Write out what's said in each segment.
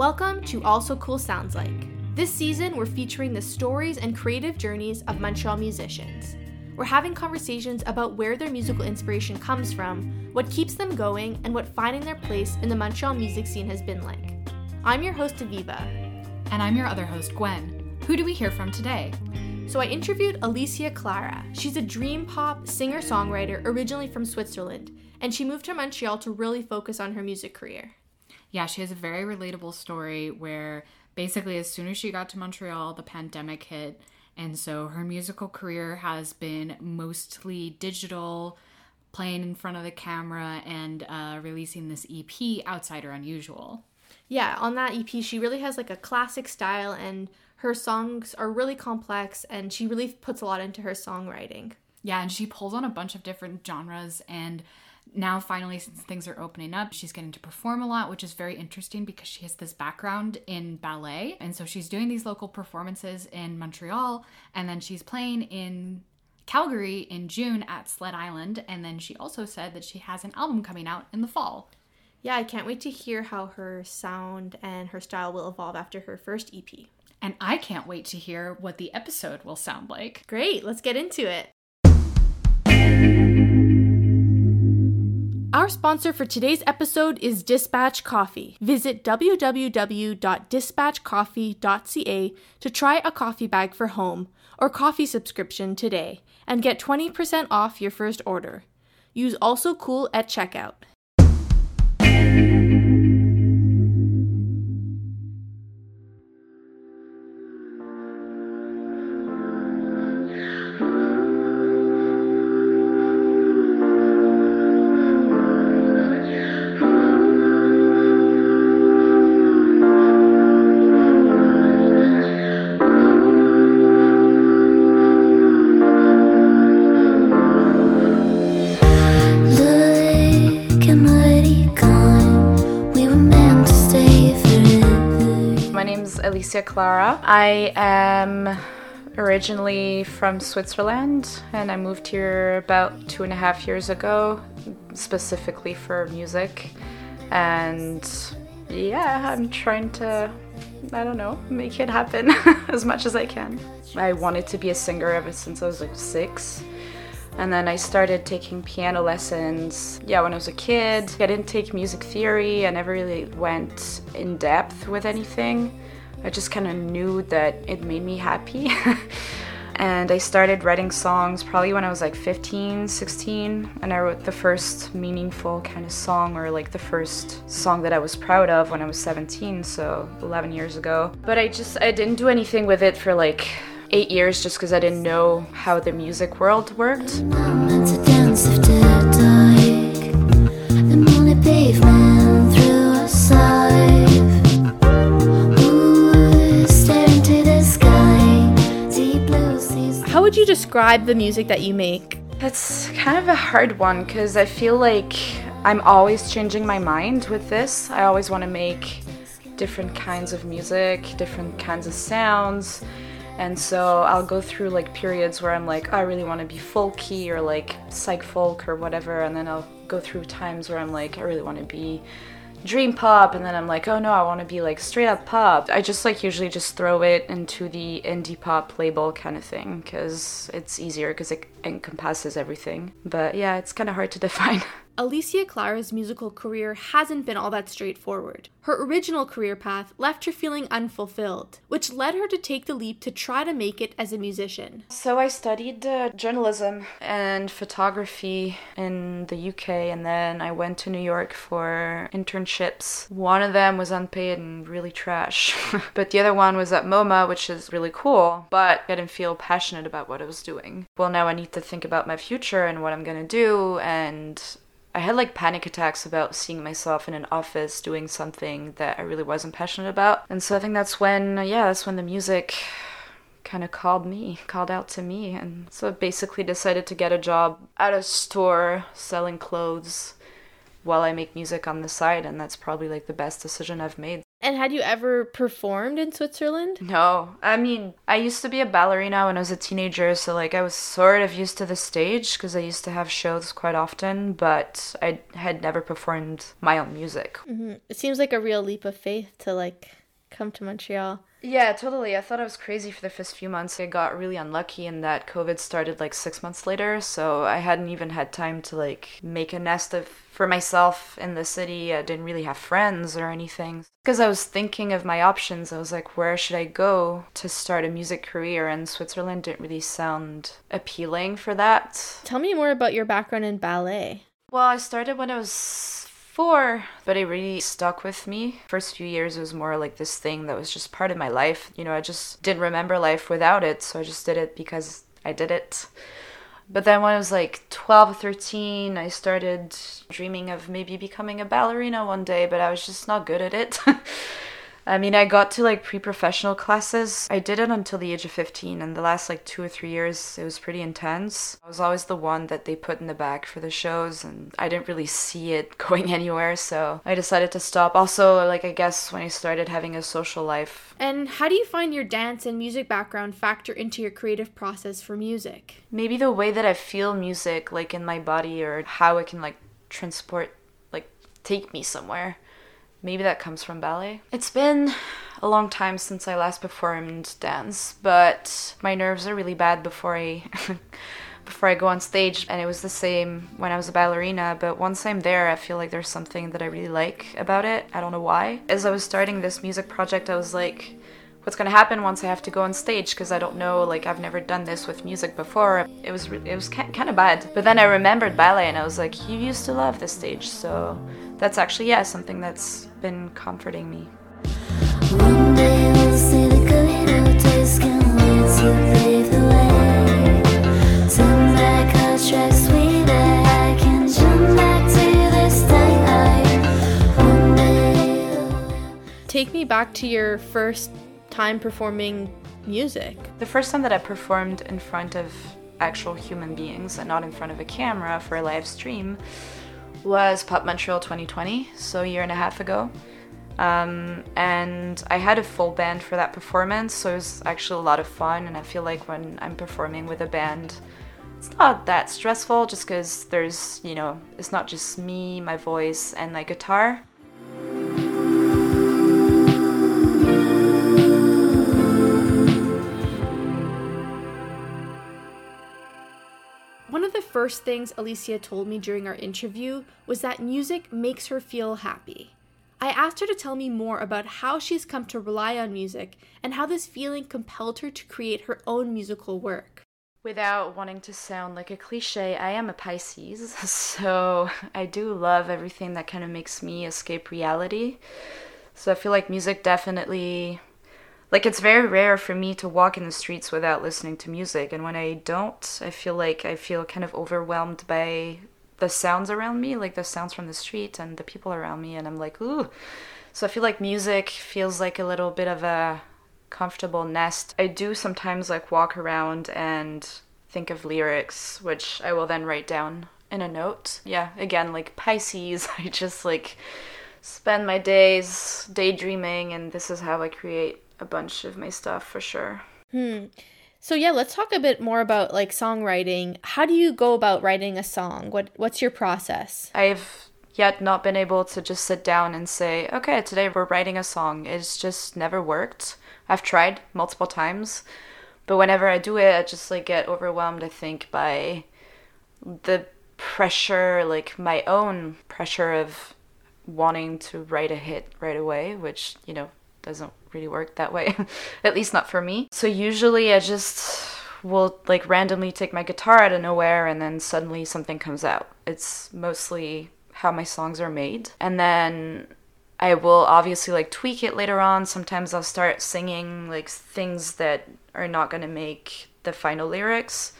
Welcome to Also Cool Sounds Like. This season, we're featuring the stories and creative journeys of Montreal musicians. We're having conversations about where their musical inspiration comes from, what keeps them going, and what finding their place in the Montreal music scene has been like. I'm your host, Aviva. And I'm your other host, Gwen. Who do we hear from today? So I interviewed Alicia Clara. She's a dream pop singer songwriter originally from Switzerland, and she moved to Montreal to really focus on her music career. Yeah, she has a very relatable story where basically, as soon as she got to Montreal, the pandemic hit. And so her musical career has been mostly digital, playing in front of the camera, and uh, releasing this EP, Outsider Unusual. Yeah, on that EP, she really has like a classic style, and her songs are really complex, and she really puts a lot into her songwriting. Yeah, and she pulls on a bunch of different genres and now finally since things are opening up she's getting to perform a lot which is very interesting because she has this background in ballet. And so she's doing these local performances in montreal and then she's playing in calgary in june at sled island. And then she also said that she has an album coming out in the fall. Yeah i can't wait to hear how her sound and her style will evolve after her first ep and i can't wait to hear what the episode will sound like. Great let's get into it Our sponsor for today's episode is Dispatch Coffee. Visit www.dispatchcoffee.ca to try a coffee bag for home or coffee subscription today and get 20% off your first order. Use also cool at checkout. Alicia Clara. I am originally from Switzerland and I moved here about two and a half years ago, specifically for music. And yeah, I'm trying to, I don't know, make it happen as much as I can. I wanted to be a singer ever since I was like six. And then I started taking piano lessons, yeah, when I was a kid. I didn't take music theory, I never really went in depth with anything. I just kind of knew that it made me happy. and I started writing songs probably when I was like 15, 16, and I wrote the first meaningful kind of song or like the first song that I was proud of when I was 17, so 11 years ago. But I just I didn't do anything with it for like 8 years just cuz I didn't know how the music world worked. Would you describe the music that you make? That's kind of a hard one because I feel like I'm always changing my mind with this. I always want to make different kinds of music, different kinds of sounds. And so I'll go through like periods where I'm like, oh, I really want to be folky or like psych folk or whatever. And then I'll go through times where I'm like, I really want to be dream pop and then I'm like, oh no, I want to be like straight up pop. I just like usually just throw it into the indie pop label kind of thing because it's easier because it encompasses everything. But yeah, it's kind of hard to define. Alicia Clara's musical career hasn't been all that straightforward. Her original career path left her feeling unfulfilled, which led her to take the leap to try to make it as a musician. So I studied uh, journalism and photography in the UK, and then I went to New York for internships. One of them was unpaid and really trash, but the other one was at MoMA, which is really cool, but I didn't feel passionate about what I was doing. Well, now I need to think about my future and what I'm gonna do, and I had like panic attacks about seeing myself in an office doing something that I really wasn't passionate about. And so I think that's when, uh, yeah, that's when the music kind of called me, called out to me. And so I basically decided to get a job at a store selling clothes while I make music on the side. And that's probably like the best decision I've made. And had you ever performed in Switzerland? No. I mean, I used to be a ballerina when I was a teenager, so like I was sort of used to the stage because I used to have shows quite often, but I had never performed my own music. Mm-hmm. It seems like a real leap of faith to like come to Montreal. Yeah, totally. I thought I was crazy for the first few months. I got really unlucky in that COVID started like six months later, so I hadn't even had time to like make a nest of for myself in the city. I didn't really have friends or anything. Because I was thinking of my options, I was like, where should I go to start a music career? And Switzerland didn't really sound appealing for that. Tell me more about your background in ballet. Well, I started when I was four, but it really stuck with me. First few years it was more like this thing that was just part of my life. You know, I just didn't remember life without it, so I just did it because I did it. But then when I was like 12 or 13, I started dreaming of maybe becoming a ballerina one day, but I was just not good at it. I mean, I got to like pre professional classes. I did it until the age of 15, and the last like two or three years, it was pretty intense. I was always the one that they put in the back for the shows, and I didn't really see it going anywhere, so I decided to stop. Also, like, I guess when I started having a social life. And how do you find your dance and music background factor into your creative process for music? Maybe the way that I feel music, like in my body, or how it can like transport, like take me somewhere. Maybe that comes from ballet. It's been a long time since I last performed dance, but my nerves are really bad before I before I go on stage and it was the same when I was a ballerina, but once I'm there, I feel like there's something that I really like about it. I don't know why. As I was starting this music project, I was like what's going to happen once I have to go on stage because I don't know like I've never done this with music before. It was it was kind of bad. But then I remembered ballet and I was like you used to love the stage. So that's actually yeah, something that's been comforting me. Take me back to your first time performing music. The first time that I performed in front of actual human beings and not in front of a camera for a live stream was Pop Montreal 2020, so a year and a half ago. Um, and I had a full band for that performance, so it was actually a lot of fun. And I feel like when I'm performing with a band, it's not that stressful just because there's, you know, it's not just me, my voice, and my guitar. First things Alicia told me during our interview was that music makes her feel happy. I asked her to tell me more about how she's come to rely on music and how this feeling compelled her to create her own musical work. Without wanting to sound like a cliche, I am a Pisces, so I do love everything that kind of makes me escape reality. So I feel like music definitely like it's very rare for me to walk in the streets without listening to music and when i don't i feel like i feel kind of overwhelmed by the sounds around me like the sounds from the street and the people around me and i'm like ooh. So i feel like music feels like a little bit of a comfortable nest. I do sometimes like walk around and think of lyrics which i will then write down in a note. Yeah again like pisces i just like spend my days daydreaming and this is how i create a bunch of my stuff for sure. Hmm. So yeah, let's talk a bit more about like songwriting. How do you go about writing a song? What what's your process? I've yet not been able to just sit down and say, "Okay, today we're writing a song." It's just never worked. I've tried multiple times, but whenever I do it, I just like get overwhelmed, I think, by the pressure, like my own pressure of wanting to write a hit right away, which, you know, doesn't really work that way, at least not for me. So usually I just will like randomly take my guitar out of nowhere and then suddenly something comes out. It's mostly how my songs are made. And then I will obviously like tweak it later on. Sometimes I'll start singing like things that are not going to make the final lyrics.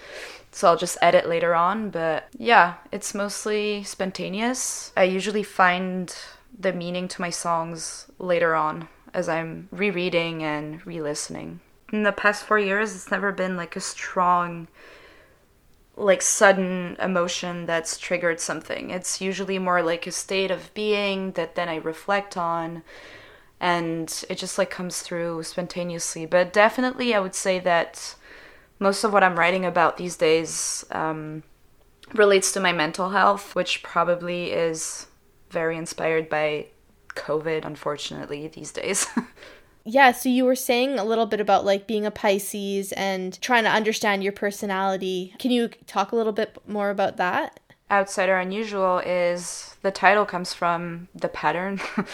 So I'll just edit later on, but yeah, it's mostly spontaneous. I usually find the meaning to my songs later on as I'm rereading and re listening. In the past four years, it's never been like a strong, like sudden emotion that's triggered something. It's usually more like a state of being that then I reflect on and it just like comes through spontaneously. But definitely, I would say that most of what I'm writing about these days um, relates to my mental health, which probably is very inspired by COVID, unfortunately, these days. yeah, so you were saying a little bit about like being a Pisces and trying to understand your personality. Can you talk a little bit more about that? Outsider Unusual is the title comes from the pattern.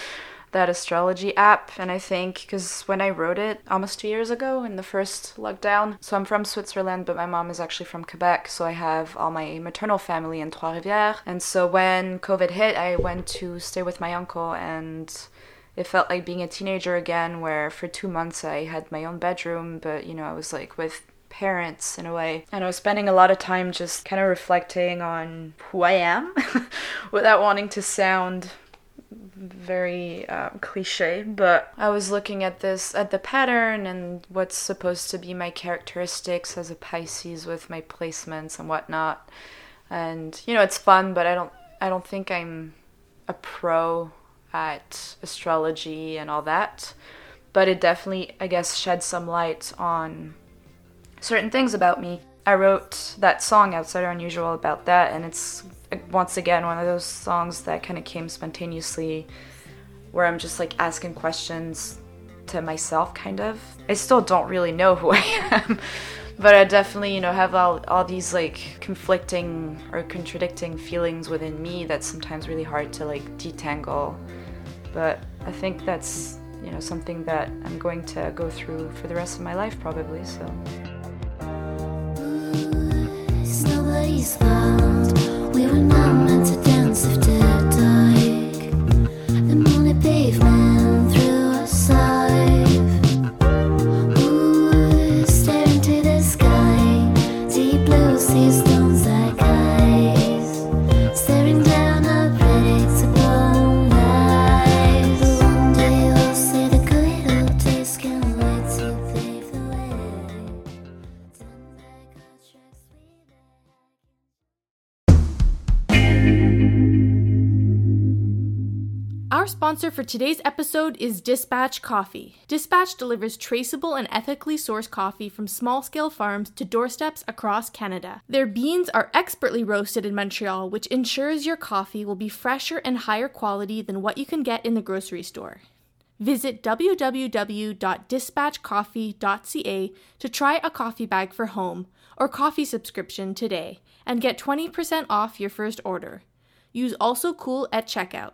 that astrology app and i think because when i wrote it almost two years ago in the first lockdown so i'm from switzerland but my mom is actually from quebec so i have all my maternal family in trois rivières and so when covid hit i went to stay with my uncle and it felt like being a teenager again where for two months i had my own bedroom but you know i was like with parents in a way. And I was spending a lot of time just kind of reflecting on who I am without wanting to sound very um, cliche, but I was looking at this, at the pattern and what's supposed to be my characteristics as a Pisces with my placements and whatnot. And you know, it's fun, but I don't, I don't think I'm a pro at astrology and all that. But it definitely, I guess, sheds some light on certain things about me. I wrote that song Outsider Unusual about that, and it's once again one of those songs that kind of came spontaneously where I'm just like asking questions to myself kind of. I still don't really know who I am, but I definitely, you know, have all all these like conflicting or contradicting feelings within me that's sometimes really hard to like detangle. But I think that's, you know, something that I'm going to go through for the rest of my life probably, so Nobody's sponsor for today's episode is Dispatch Coffee. Dispatch delivers traceable and ethically sourced coffee from small scale farms to doorsteps across Canada. Their beans are expertly roasted in Montreal, which ensures your coffee will be fresher and higher quality than what you can get in the grocery store. Visit www.dispatchcoffee.ca to try a coffee bag for home or coffee subscription today and get 20% off your first order. Use also cool at checkout.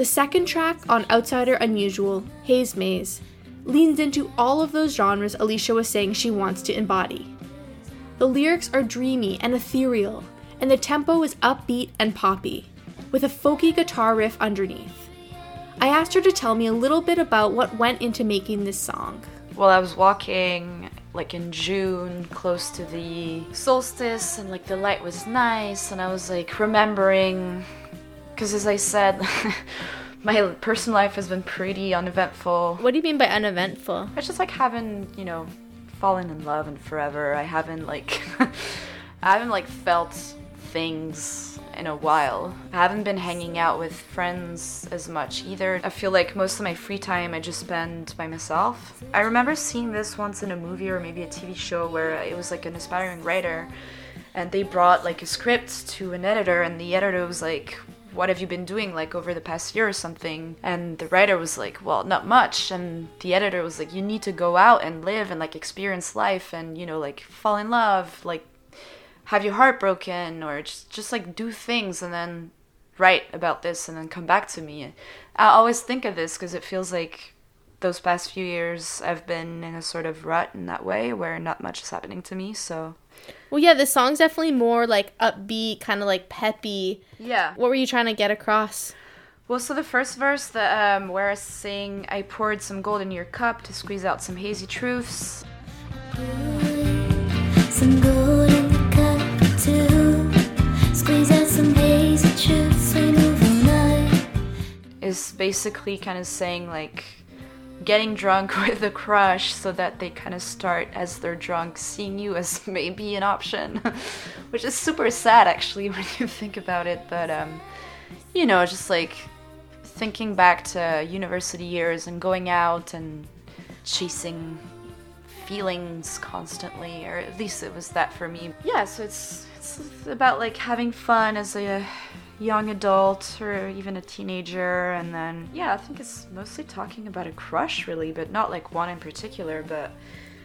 The second track on Outsider Unusual, Haze Maze, leans into all of those genres Alicia was saying she wants to embody. The lyrics are dreamy and ethereal, and the tempo is upbeat and poppy, with a folky guitar riff underneath. I asked her to tell me a little bit about what went into making this song. Well, I was walking like in June, close to the solstice, and like the light was nice, and I was like remembering because as I said, my personal life has been pretty uneventful. What do you mean by uneventful? I just like haven't, you know, fallen in love in forever. I haven't like I haven't like felt things in a while. I haven't been hanging out with friends as much either. I feel like most of my free time I just spend by myself. I remember seeing this once in a movie or maybe a TV show where it was like an aspiring writer and they brought like a script to an editor and the editor was like what have you been doing like over the past year or something? And the writer was like well not much. And the editor was like you need to go out and live and like experience life and you know like fall in love like have your heart broken or just just like do things and then write about this and then come back to me. I always think of this because it feels like those past few years i've been in a sort of rut in that way where not much is happening to me so well, yeah, the song's definitely more like upbeat, kind of like peppy. Yeah. What were you trying to get across? Well, so the first verse, the um, where I sing, I poured some gold in your cup to squeeze out some hazy truths. Some gold in the cup to squeeze out some hazy truths. basically kind of saying like getting drunk with a crush so that they kind of start as they're drunk seeing you as maybe an option. Which is super sad actually when you think about it but um you know just like thinking back to university years and going out and chasing feelings constantly or at least it was that for me. Yeah so it's it's about like having fun as a young adult or even a teenager and then yeah i think it's mostly talking about a crush really but not like one in particular but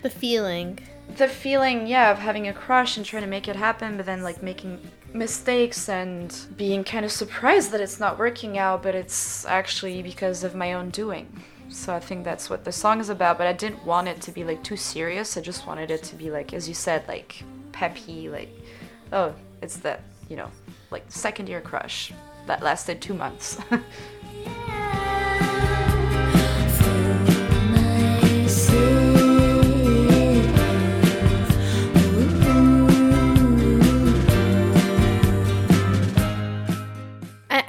the feeling. The feeling yeah of having a crush and trying to make it happen but then like making mistakes and being kind of surprised that it's not working out but it's actually because of my own doing. So i think that's what the song is about but i didn't want it to be like too serious. I just wanted it to be like as you said like peppy like oh it's that you know like second year crush that lasted two months.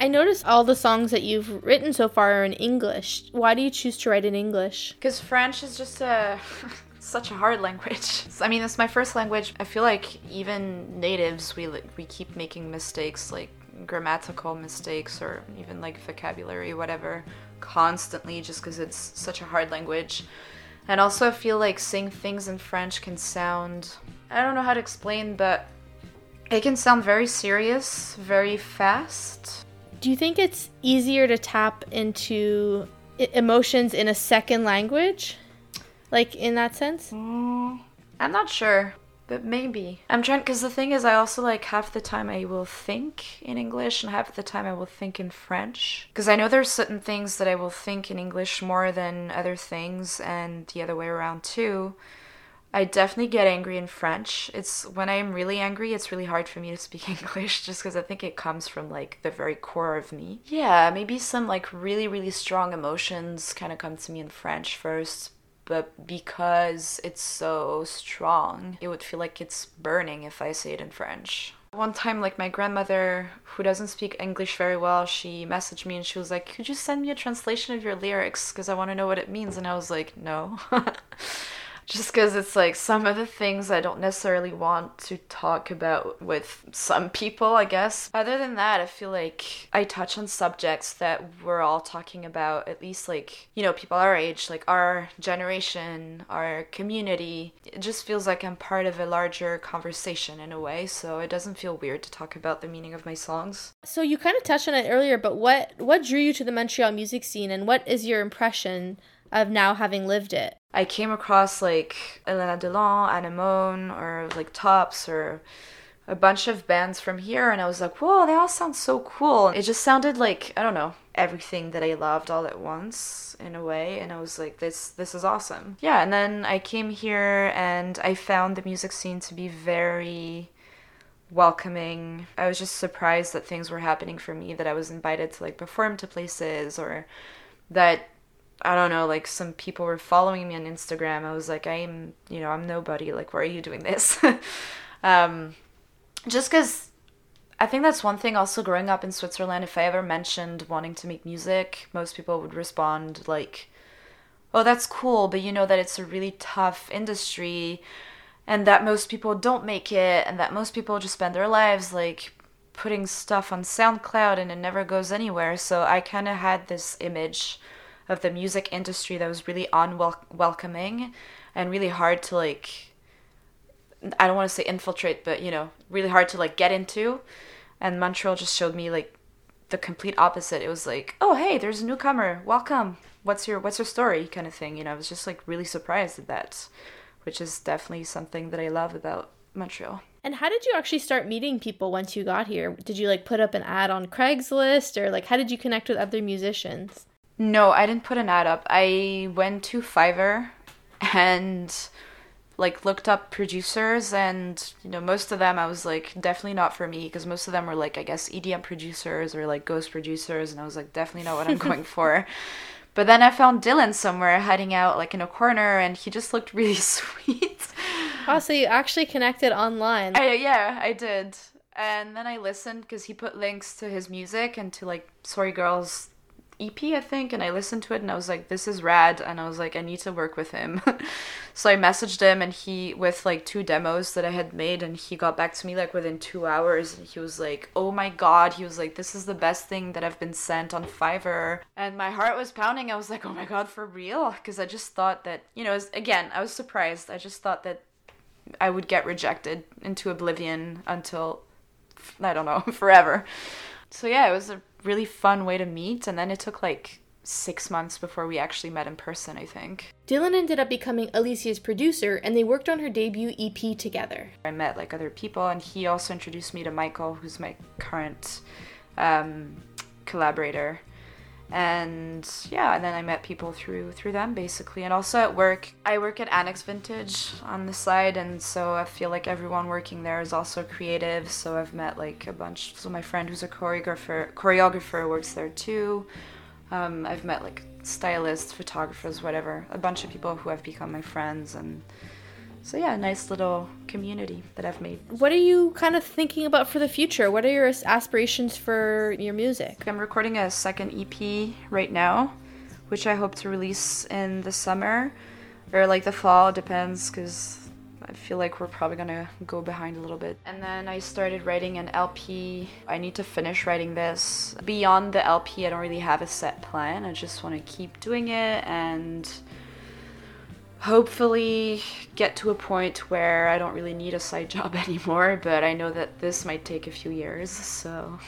I noticed all the songs that you've written so far are in English. Why do you choose to write in English? Because French is just a such a hard language. I mean, it's my first language. I feel like even natives, we we keep making mistakes, like grammatical mistakes or even like vocabulary, whatever, constantly, just because it's such a hard language. And also, I feel like saying things in French can sound. I don't know how to explain, but it can sound very serious, very fast. Do you think it's easier to tap into emotions in a second language? Like in that sense? Mm, I'm not sure, but maybe. I'm trying because the thing is, I also like half the time I will think in English and half the time I will think in French. Because I know there's certain things that I will think in English more than other things, and the other way around too. I definitely get angry in French. It's when I'm really angry, it's really hard for me to speak English just because I think it comes from like the very core of me. Yeah, maybe some like really, really strong emotions kind of come to me in French first, but because it's so strong, it would feel like it's burning if I say it in French. One time, like my grandmother, who doesn't speak English very well, she messaged me and she was like, Could you send me a translation of your lyrics? Because I want to know what it means. And I was like, No. just because it's like some of the things I don't necessarily want to talk about with some people, I guess. Other than that, I feel like I touch on subjects that we're all talking about, at least like, you know, people our age, like our generation, our community. It just feels like I'm part of a larger conversation in a way, so it doesn't feel weird to talk about the meaning of my songs. So you kind of touched on it earlier, but what what drew you to the Montreal music scene and what is your impression of now having lived it? I came across like Helena Deland, Anemone, or like Tops, or a bunch of bands from here, and I was like, whoa, they all sound so cool. It just sounded like, I don't know, everything that I loved all at once in a way, and I was like, this, this is awesome. Yeah, and then I came here and I found the music scene to be very welcoming. I was just surprised that things were happening for me, that I was invited to like perform to places, or that I don't know, like some people were following me on Instagram. I was like, I'm, you know, I'm nobody. Like, why are you doing this? um, just because I think that's one thing also growing up in Switzerland. If I ever mentioned wanting to make music, most people would respond like, oh, that's cool, but you know that it's a really tough industry and that most people don't make it and that most people just spend their lives like putting stuff on SoundCloud and it never goes anywhere. So I kind of had this image of the music industry that was really unwelcoming and really hard to like I don't want to say infiltrate, but you know, really hard to like get into. And Montreal just showed me like the complete opposite. It was like, "Oh, hey, there's a newcomer. Welcome. What's your what's your story?" kind of thing. You know, I was just like really surprised at that, which is definitely something that I love about Montreal. And how did you actually start meeting people once you got here? Did you like put up an ad on Craigslist or like how did you connect with other musicians? No, I didn't put an ad up. I went to Fiverr and like looked up producers and you know most of them I was like definitely not for me because most of them were like I guess EDM producers or like ghost producers and I was like definitely not what I'm going for. But then I found Dylan somewhere hiding out like in a corner and he just looked really sweet. Oh, so you actually connected online. I, yeah, I did. And then I listened because he put links to his music and to like Sorry Girls EP, I think, and I listened to it and I was like, this is rad. And I was like, I need to work with him. so I messaged him and he, with like two demos that I had made, and he got back to me like within two hours. And he was like, oh my God. He was like, this is the best thing that I've been sent on Fiverr. And my heart was pounding. I was like, oh my God, for real? Because I just thought that, you know, was, again, I was surprised. I just thought that I would get rejected into oblivion until, I don't know, forever. So yeah, it was a really fun way to meet. And then it took like six months before we actually met in person, I think. Dylan ended up becoming Alicia's producer and they worked on her debut EP together. I met like other people and he also introduced me to Michael, who's my current um, collaborator and yeah and then i met people through through them basically. And also at work i work at annex vintage on the side and so i feel like everyone working there is also creative. So i've met like a bunch so my friend who's a choreographer choreographer works there too. Um, i've met like stylists photographers whatever a bunch of people who have become my friends and so yeah, nice little community that I've made. What are you kind of thinking about for the future? What are your aspirations for your music? I'm recording a second EP right now, which I hope to release in the summer or like the fall, depends because I feel like we're probably gonna go behind a little bit. And then I started writing an LP. I need to finish writing this. Beyond the LP, I don't really have a set plan. I just want to keep doing it and hopefully get to a point where I don't really need a side job anymore, but I know that this might take a few years, so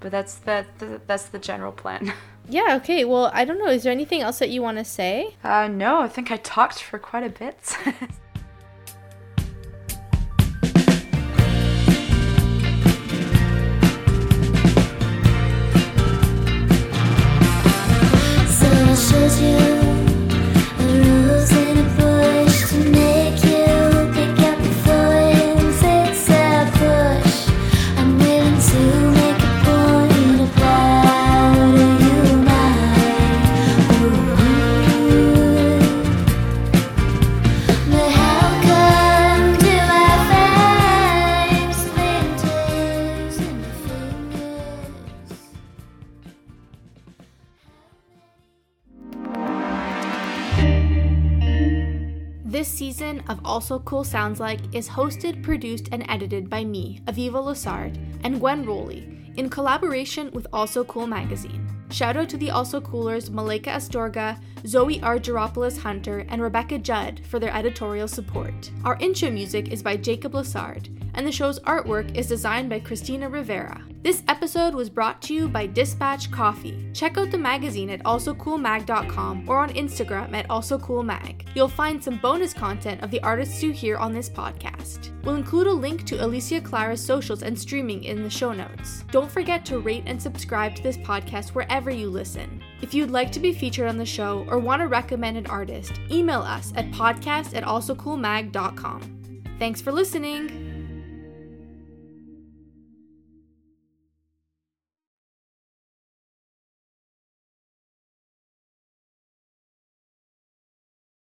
but that's that that's the general plan. Yeah, okay. Well, I don't know. Is there anything else that you want to say? Uh no, I think I talked for quite a bit. Also Cool Sounds Like is hosted, produced, and edited by me, Aviva Lessard, and Gwen Rowley, in collaboration with Also Cool Magazine. Shout out to the Also Coolers Malika Astorga, Zoe Argyropoulos Hunter, and Rebecca Judd for their editorial support. Our intro music is by Jacob Lessard, and the show's artwork is designed by Christina Rivera. This episode was brought to you by Dispatch Coffee. Check out the magazine at alsocoolmag.com or on Instagram at alsocoolmag. You'll find some bonus content of the artists you hear on this podcast. We'll include a link to Alicia Clara's socials and streaming in the show notes. Don't forget to rate and subscribe to this podcast wherever you listen. If you'd like to be featured on the show or want to recommend an artist, email us at podcast at alsocoolmag.com. Thanks for listening!